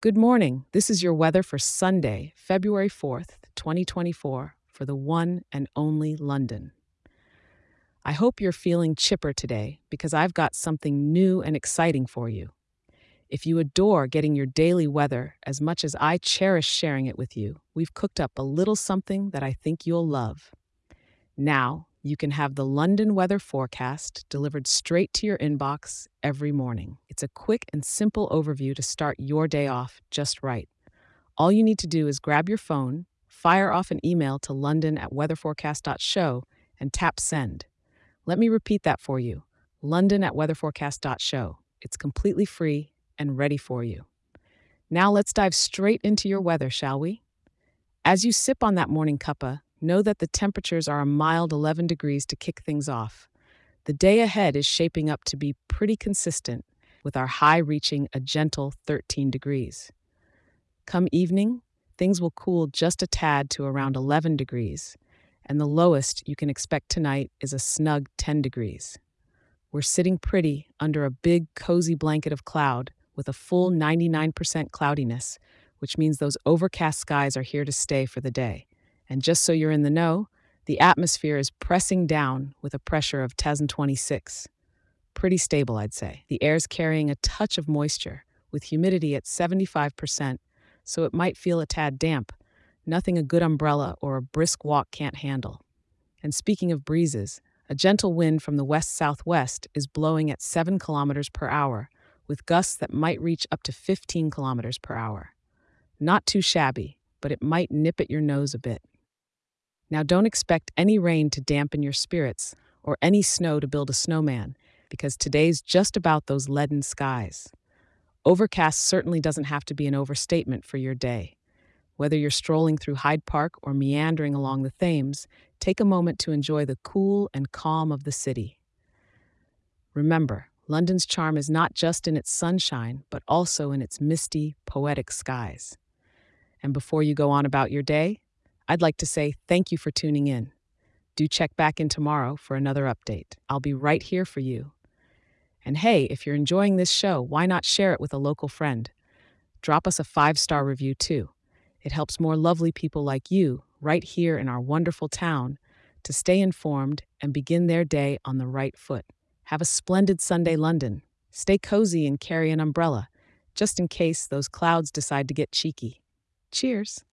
Good morning. This is your weather for Sunday, February 4th, 2024, for the one and only London. I hope you're feeling chipper today because I've got something new and exciting for you. If you adore getting your daily weather as much as I cherish sharing it with you, we've cooked up a little something that I think you'll love. Now, you can have the London weather forecast delivered straight to your inbox every morning. It's a quick and simple overview to start your day off just right. All you need to do is grab your phone, fire off an email to london at weatherforecast.show, and tap send. Let me repeat that for you london at weatherforecast.show. It's completely free and ready for you. Now let's dive straight into your weather, shall we? As you sip on that morning cuppa, know that the temperatures are a mild 11 degrees to kick things off. The day ahead is shaping up to be pretty consistent, with our high reaching a gentle 13 degrees. Come evening, things will cool just a tad to around 11 degrees, and the lowest you can expect tonight is a snug 10 degrees. We're sitting pretty under a big, cozy blanket of cloud with a full 99% cloudiness, which means those overcast skies are here to stay for the day. And just so you're in the know, the atmosphere is pressing down with a pressure of 1026. Pretty stable, I'd say. The air's carrying a touch of moisture, with humidity at 75%, so it might feel a tad damp, nothing a good umbrella or a brisk walk can't handle. And speaking of breezes, a gentle wind from the west southwest is blowing at 7 kilometers per hour, with gusts that might reach up to 15 kilometers per hour. Not too shabby, but it might nip at your nose a bit. Now, don't expect any rain to dampen your spirits or any snow to build a snowman, because today's just about those leaden skies. Overcast certainly doesn't have to be an overstatement for your day. Whether you're strolling through Hyde Park or meandering along the Thames, take a moment to enjoy the cool and calm of the city. Remember, London's charm is not just in its sunshine, but also in its misty, poetic skies. And before you go on about your day, I'd like to say thank you for tuning in. Do check back in tomorrow for another update. I'll be right here for you. And hey, if you're enjoying this show, why not share it with a local friend? Drop us a five star review too. It helps more lovely people like you, right here in our wonderful town, to stay informed and begin their day on the right foot. Have a splendid Sunday, London. Stay cozy and carry an umbrella, just in case those clouds decide to get cheeky. Cheers.